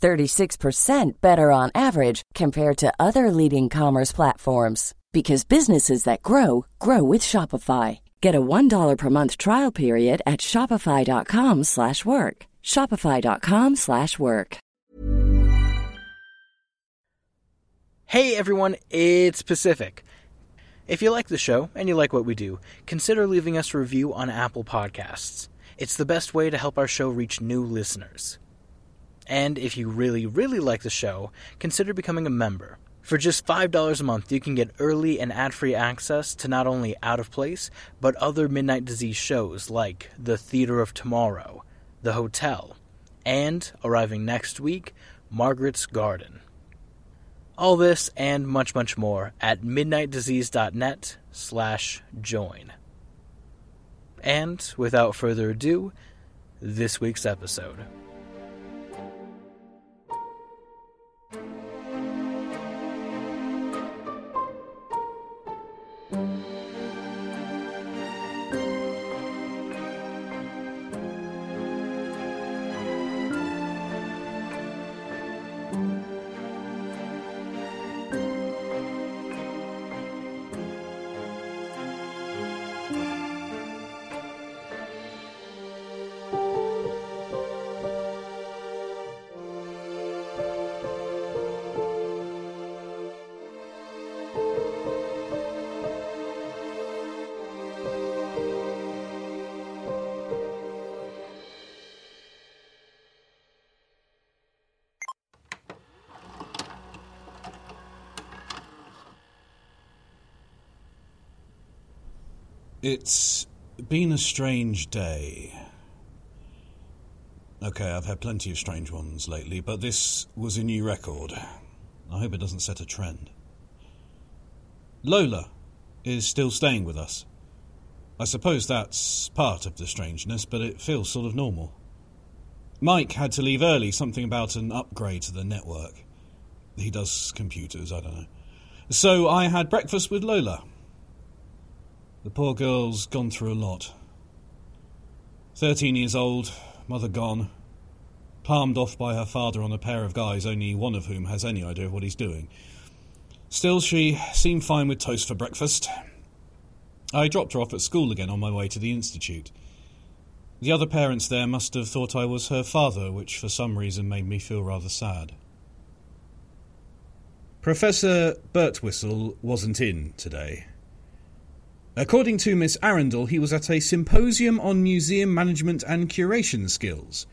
36% better on average compared to other leading commerce platforms because businesses that grow grow with Shopify. Get a $1 per month trial period at shopify.com/work. shopify.com/work. Hey everyone, it's Pacific. If you like the show and you like what we do, consider leaving us a review on Apple Podcasts. It's the best way to help our show reach new listeners. And if you really, really like the show, consider becoming a member. For just $5 a month, you can get early and ad free access to not only Out of Place, but other Midnight Disease shows like The Theater of Tomorrow, The Hotel, and, arriving next week, Margaret's Garden. All this and much, much more at midnightdisease.net slash join. And, without further ado, this week's episode. It's been a strange day. Okay, I've had plenty of strange ones lately, but this was a new record. I hope it doesn't set a trend. Lola is still staying with us. I suppose that's part of the strangeness, but it feels sort of normal. Mike had to leave early, something about an upgrade to the network. He does computers, I don't know. So I had breakfast with Lola. The poor girl's gone through a lot. Thirteen years old, mother gone, palmed off by her father on a pair of guys, only one of whom has any idea of what he's doing. Still, she seemed fine with toast for breakfast. I dropped her off at school again on my way to the Institute. The other parents there must have thought I was her father, which for some reason made me feel rather sad. Professor Birtwistle wasn't in today. According to Miss Arundel, he was at a symposium on museum management and curation skills.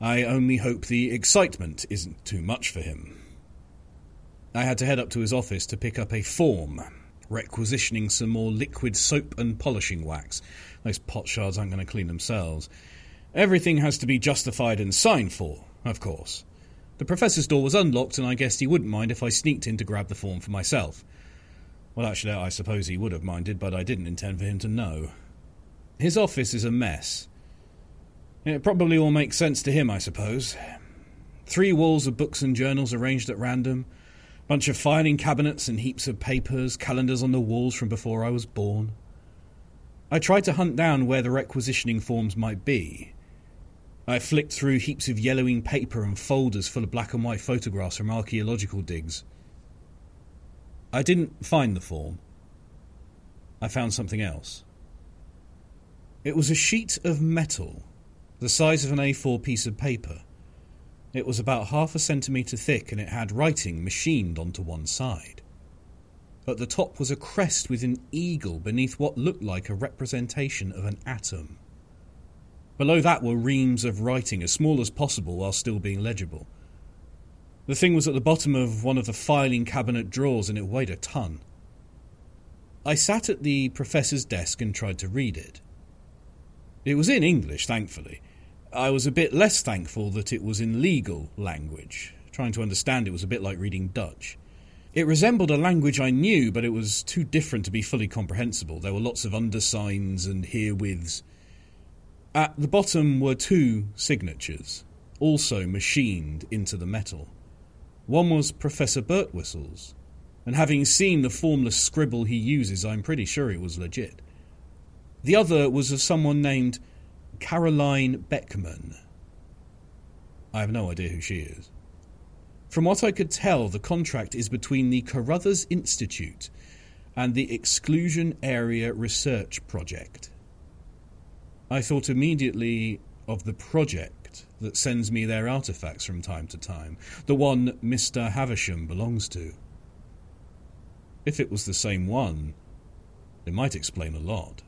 I only hope the excitement isn't too much for him. I had to head up to his office to pick up a form, requisitioning some more liquid soap and polishing wax. Those pot shards aren't going to clean themselves. Everything has to be justified and signed for, of course. The professor's door was unlocked, and I guessed he wouldn't mind if I sneaked in to grab the form for myself. Well, actually, I suppose he would have minded, but I didn't intend for him to know. His office is a mess. It probably all makes sense to him, I suppose. Three walls of books and journals arranged at random, bunch of filing cabinets and heaps of papers, calendars on the walls from before I was born. I tried to hunt down where the requisitioning forms might be. I flicked through heaps of yellowing paper and folders full of black and white photographs from archaeological digs. I didn't find the form. I found something else. It was a sheet of metal, the size of an A4 piece of paper. It was about half a centimetre thick and it had writing machined onto one side. At the top was a crest with an eagle beneath what looked like a representation of an atom. Below that were reams of writing as small as possible while still being legible. The thing was at the bottom of one of the filing cabinet drawers and it weighed a ton. I sat at the professor's desk and tried to read it. It was in English, thankfully. I was a bit less thankful that it was in legal language. Trying to understand it was a bit like reading Dutch. It resembled a language I knew, but it was too different to be fully comprehensible. There were lots of undersigns and herewiths. At the bottom were two signatures, also machined into the metal. One was Professor Birtwhistle's, and having seen the formless scribble he uses, I'm pretty sure it was legit. The other was of someone named Caroline Beckman. I have no idea who she is. From what I could tell, the contract is between the Carruthers Institute and the Exclusion Area Research Project. I thought immediately of the project that sends me their artifacts from time to time, the one Mr. Havisham belongs to. If it was the same one, it might explain a lot.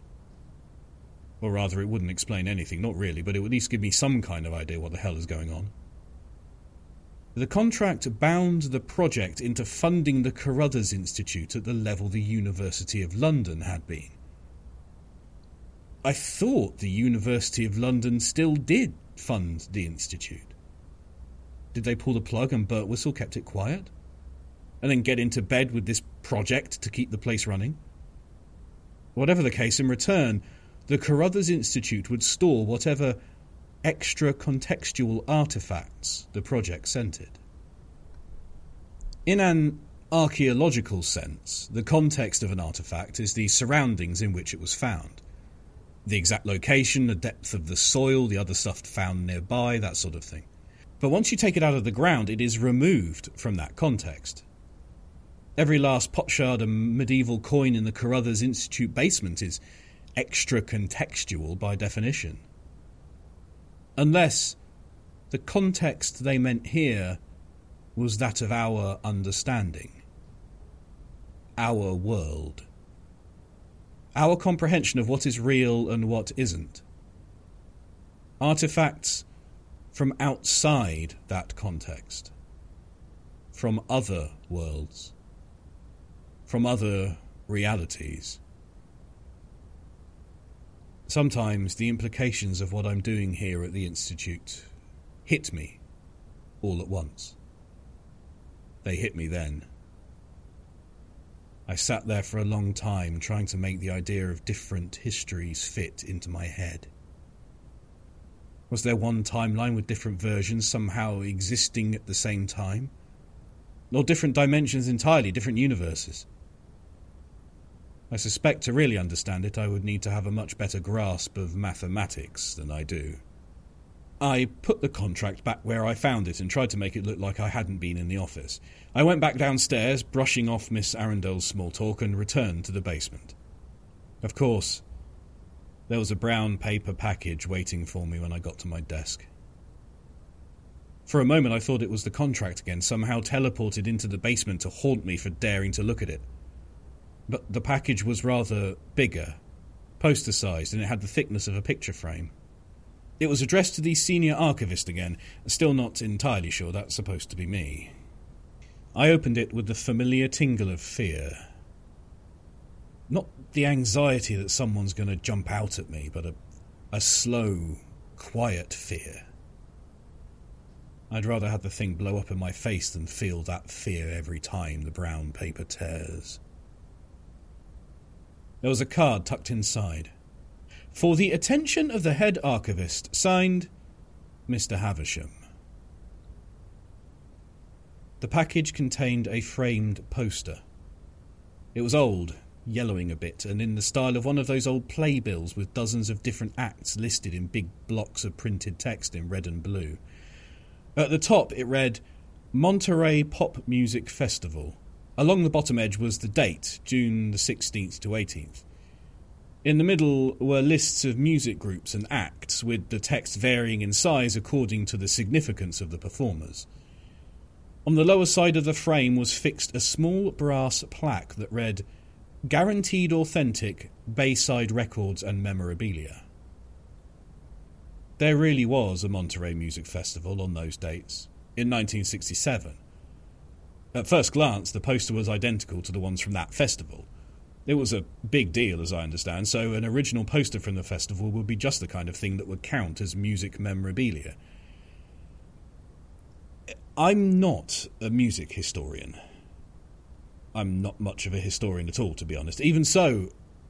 Or rather, it wouldn't explain anything, not really, but it would at least give me some kind of idea what the hell is going on. The contract bound the project into funding the Carruthers Institute at the level the University of London had been. I thought the University of London still did fund the Institute. Did they pull the plug and Birtwhistle kept it quiet? And then get into bed with this project to keep the place running? Whatever the case, in return, the Carruthers Institute would store whatever extra contextual artifacts the project it. In an archaeological sense, the context of an artifact is the surroundings in which it was found. The exact location, the depth of the soil, the other stuff found nearby, that sort of thing. But once you take it out of the ground, it is removed from that context. Every last potsherd and medieval coin in the Carruthers Institute basement is extra contextual by definition. Unless the context they meant here was that of our understanding, our world, our comprehension of what is real and what isn't. Artifacts from outside that context, from other worlds, from other realities. Sometimes the implications of what I'm doing here at the Institute hit me all at once. They hit me then. I sat there for a long time trying to make the idea of different histories fit into my head. Was there one timeline with different versions somehow existing at the same time? Or different dimensions entirely, different universes? I suspect to really understand it, I would need to have a much better grasp of mathematics than I do. I put the contract back where I found it and tried to make it look like I hadn't been in the office. I went back downstairs, brushing off Miss Arundel's small talk, and returned to the basement. Of course, there was a brown paper package waiting for me when I got to my desk. For a moment, I thought it was the contract again, somehow teleported into the basement to haunt me for daring to look at it but the package was rather bigger, poster sized, and it had the thickness of a picture frame. It was addressed to the senior archivist again, still not entirely sure that's supposed to be me. I opened it with the familiar tingle of fear. Not the anxiety that someone's going to jump out at me, but a, a slow, quiet fear. I'd rather have the thing blow up in my face than feel that fear every time the brown paper tears. There was a card tucked inside. For the attention of the head archivist, signed Mr. Havisham. The package contained a framed poster. It was old, yellowing a bit, and in the style of one of those old playbills with dozens of different acts listed in big blocks of printed text in red and blue. At the top it read Monterey Pop Music Festival, Along the bottom edge was the date, June the 16th to 18th. In the middle were lists of music groups and acts, with the text varying in size according to the significance of the performers. On the lower side of the frame was fixed a small brass plaque that read, Guaranteed Authentic Bayside Records and Memorabilia. There really was a Monterey Music Festival on those dates, in 1967. At first glance, the poster was identical to the ones from that festival. It was a big deal, as I understand, so an original poster from the festival would be just the kind of thing that would count as music memorabilia. I'm not a music historian. I'm not much of a historian at all, to be honest. Even so,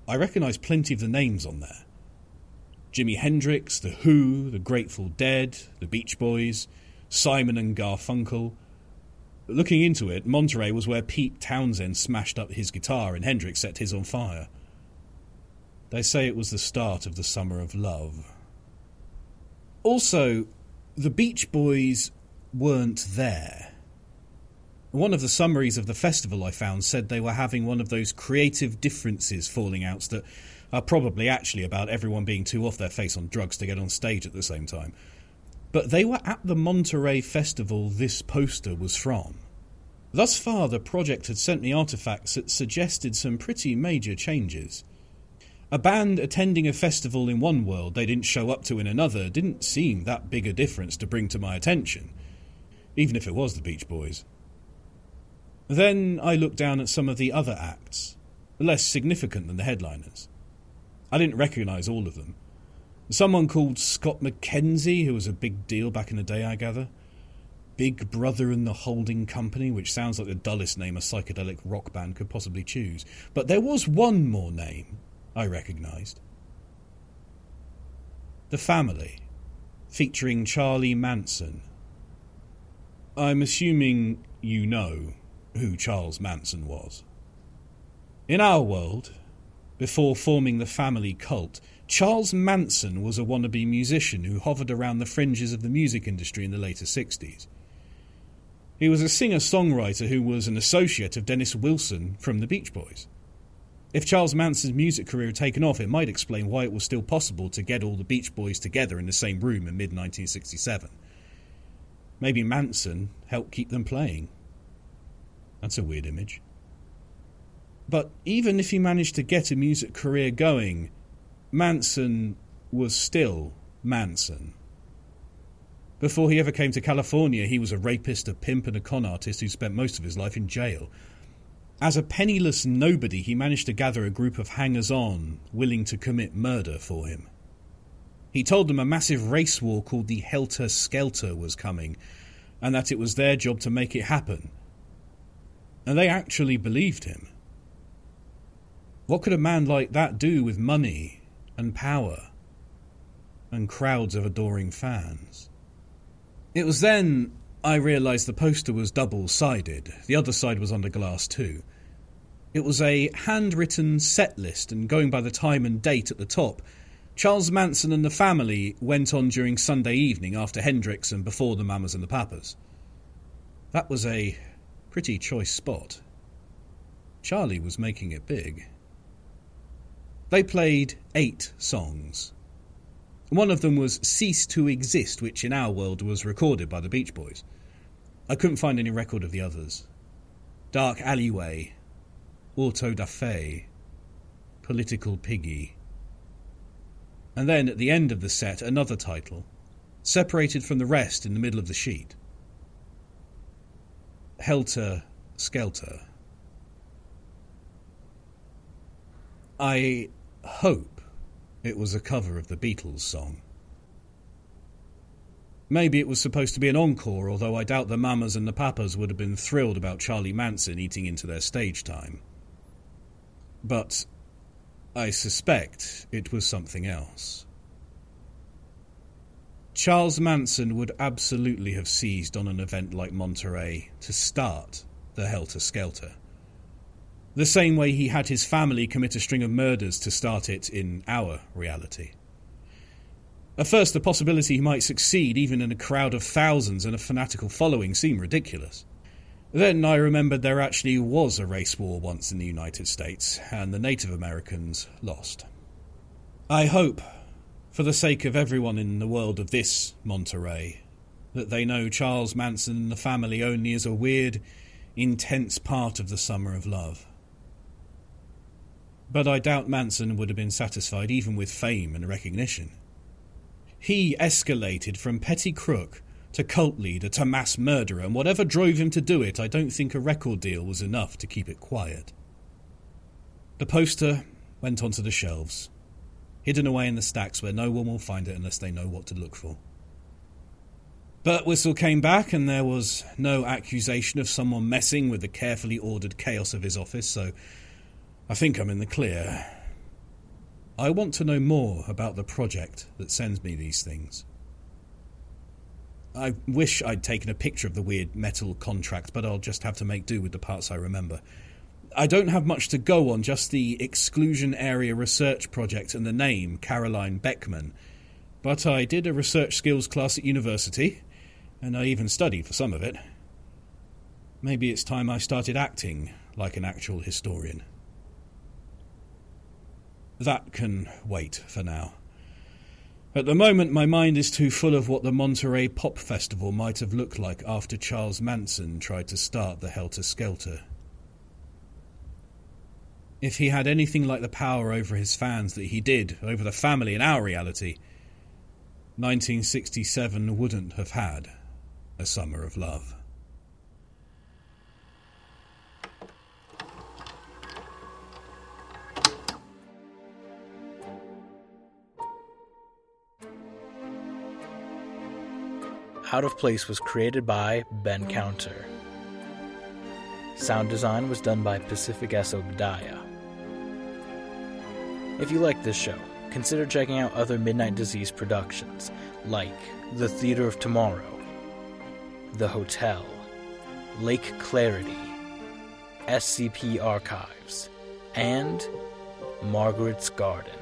I recognise plenty of the names on there Jimi Hendrix, The Who, The Grateful Dead, The Beach Boys, Simon and Garfunkel. Looking into it, Monterey was where Pete Townshend smashed up his guitar and Hendrix set his on fire. They say it was the start of the summer of love. Also, the Beach Boys weren't there. One of the summaries of the festival I found said they were having one of those creative differences falling outs that are probably actually about everyone being too off their face on drugs to get on stage at the same time. But they were at the Monterey Festival this poster was from. Thus far, the project had sent me artifacts that suggested some pretty major changes. A band attending a festival in one world they didn't show up to in another didn't seem that big a difference to bring to my attention, even if it was the Beach Boys. Then I looked down at some of the other acts, less significant than the headliners. I didn't recognise all of them. Someone called Scott McKenzie, who was a big deal back in the day, I gather. Big Brother and the Holding Company, which sounds like the dullest name a psychedelic rock band could possibly choose. But there was one more name I recognised. The Family, featuring Charlie Manson. I'm assuming you know who Charles Manson was. In our world, before forming the family cult, Charles Manson was a wannabe musician who hovered around the fringes of the music industry in the later 60s. He was a singer songwriter who was an associate of Dennis Wilson from the Beach Boys. If Charles Manson's music career had taken off, it might explain why it was still possible to get all the Beach Boys together in the same room in mid 1967. Maybe Manson helped keep them playing. That's a weird image. But even if he managed to get a music career going, Manson was still Manson. Before he ever came to California, he was a rapist, a pimp, and a con artist who spent most of his life in jail. As a penniless nobody, he managed to gather a group of hangers on willing to commit murder for him. He told them a massive race war called the Helter Skelter was coming, and that it was their job to make it happen. And they actually believed him. What could a man like that do with money and power and crowds of adoring fans? It was then I realised the poster was double sided. The other side was under glass too. It was a handwritten set list, and going by the time and date at the top, Charles Manson and the family went on during Sunday evening after Hendrix and before the Mamas and the Papas. That was a pretty choice spot. Charlie was making it big. They played eight songs. One of them was Cease to Exist, which in our world was recorded by the Beach Boys. I couldn't find any record of the others. Dark Alleyway, Auto da Fe, Political Piggy. And then at the end of the set, another title, separated from the rest in the middle of the sheet Helter Skelter. I hope it was a cover of the Beatles song. Maybe it was supposed to be an encore, although I doubt the Mamas and the Papas would have been thrilled about Charlie Manson eating into their stage time. But I suspect it was something else. Charles Manson would absolutely have seized on an event like Monterey to start the Helter Skelter. The same way he had his family commit a string of murders to start it in our reality. At first, the possibility he might succeed even in a crowd of thousands and a fanatical following seemed ridiculous. Then I remembered there actually was a race war once in the United States, and the Native Americans lost. I hope, for the sake of everyone in the world of this Monterey, that they know Charles Manson and the family only as a weird, intense part of the summer of love. But I doubt Manson would have been satisfied even with fame and recognition. He escalated from petty crook to cult leader to mass murderer, and whatever drove him to do it, I don't think a record deal was enough to keep it quiet. The poster went onto the shelves, hidden away in the stacks where no one will find it unless they know what to look for. Birtwistle came back, and there was no accusation of someone messing with the carefully ordered chaos of his office, so I think I'm in the clear. I want to know more about the project that sends me these things. I wish I'd taken a picture of the weird metal contract, but I'll just have to make do with the parts I remember. I don't have much to go on, just the Exclusion Area Research Project and the name, Caroline Beckman. But I did a research skills class at university, and I even studied for some of it. Maybe it's time I started acting like an actual historian. That can wait for now. At the moment, my mind is too full of what the Monterey Pop Festival might have looked like after Charles Manson tried to start the Helter Skelter. If he had anything like the power over his fans that he did over the family in our reality, 1967 wouldn't have had a summer of love. Out of Place was created by Ben Counter. Sound design was done by Pacific S. Obadiah. If you like this show, consider checking out other Midnight Disease productions like The Theater of Tomorrow, The Hotel, Lake Clarity, SCP Archives, and Margaret's Garden.